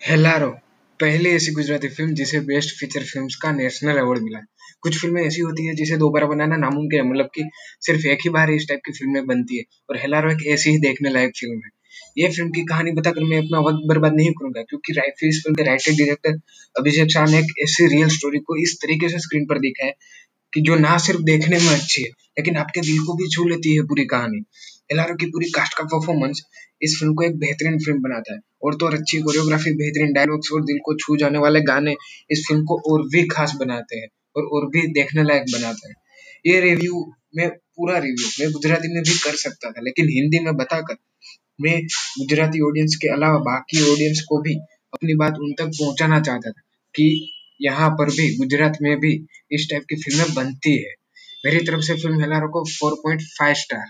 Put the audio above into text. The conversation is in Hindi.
हेलारो, पहली ऐसी गुजराती फ़िल्म जिसे बेस्ट फीचर फिल्म्स का नेशनल अवार्ड मिला। कुछ फ़िल्में ऐसी होती है जिसे दोबारा बनाना नामुमकिन है मतलब कि सिर्फ़ एक ही बार इस टाइप की फ़िल्में बनती है, और हेलारो एक ऐसी ही देखने लायक फ़िल्म है। ये फ़िल्म की कहानी बताकर मैं अपना वक्त बर्बाद नहीं करूँगा, क्योंकि इस फ़िल्म के राइटर डायरेक्टर अभिषेक शाह ने एक ऐसी रियल स्टोरी को इस तरीके से स्क्रीन पर दिखा है कि जो ना सिर्फ़ देखने में अच्छी है, लेकिन आपके दिल को भी छू लेती है पूरी कहानी। एलआर की पूरी कास्ट का परफॉर्मेंस इस फ़िल्म को एक बेहतरीन फ़िल्म बनाता है। और तो और अच्छी कोरियोग्राफी बेहतरीन डायलॉग्स और दिल को छू जाने वाले गाने इस फ़िल्म को और भी खास बनाते हैं और और भी देखने लायक बनाते हैं। ये रिव्यू मैं, पूरा रिव्यू मैं गुजराती में भी कर सकता था, लेकिन हिंदी में बताकर मैं गुजराती ऑडियंस के अलावा बाकी ऑडियंस को भी अपनी बात उन तक पहुंचाना चाहता था कि यहाँ पर भी, गुजरात में भी इस टाइप की फ़िल्में बनती है। मेरी तरफ़ से फ़िल्म हेलारो को 4.5 स्टार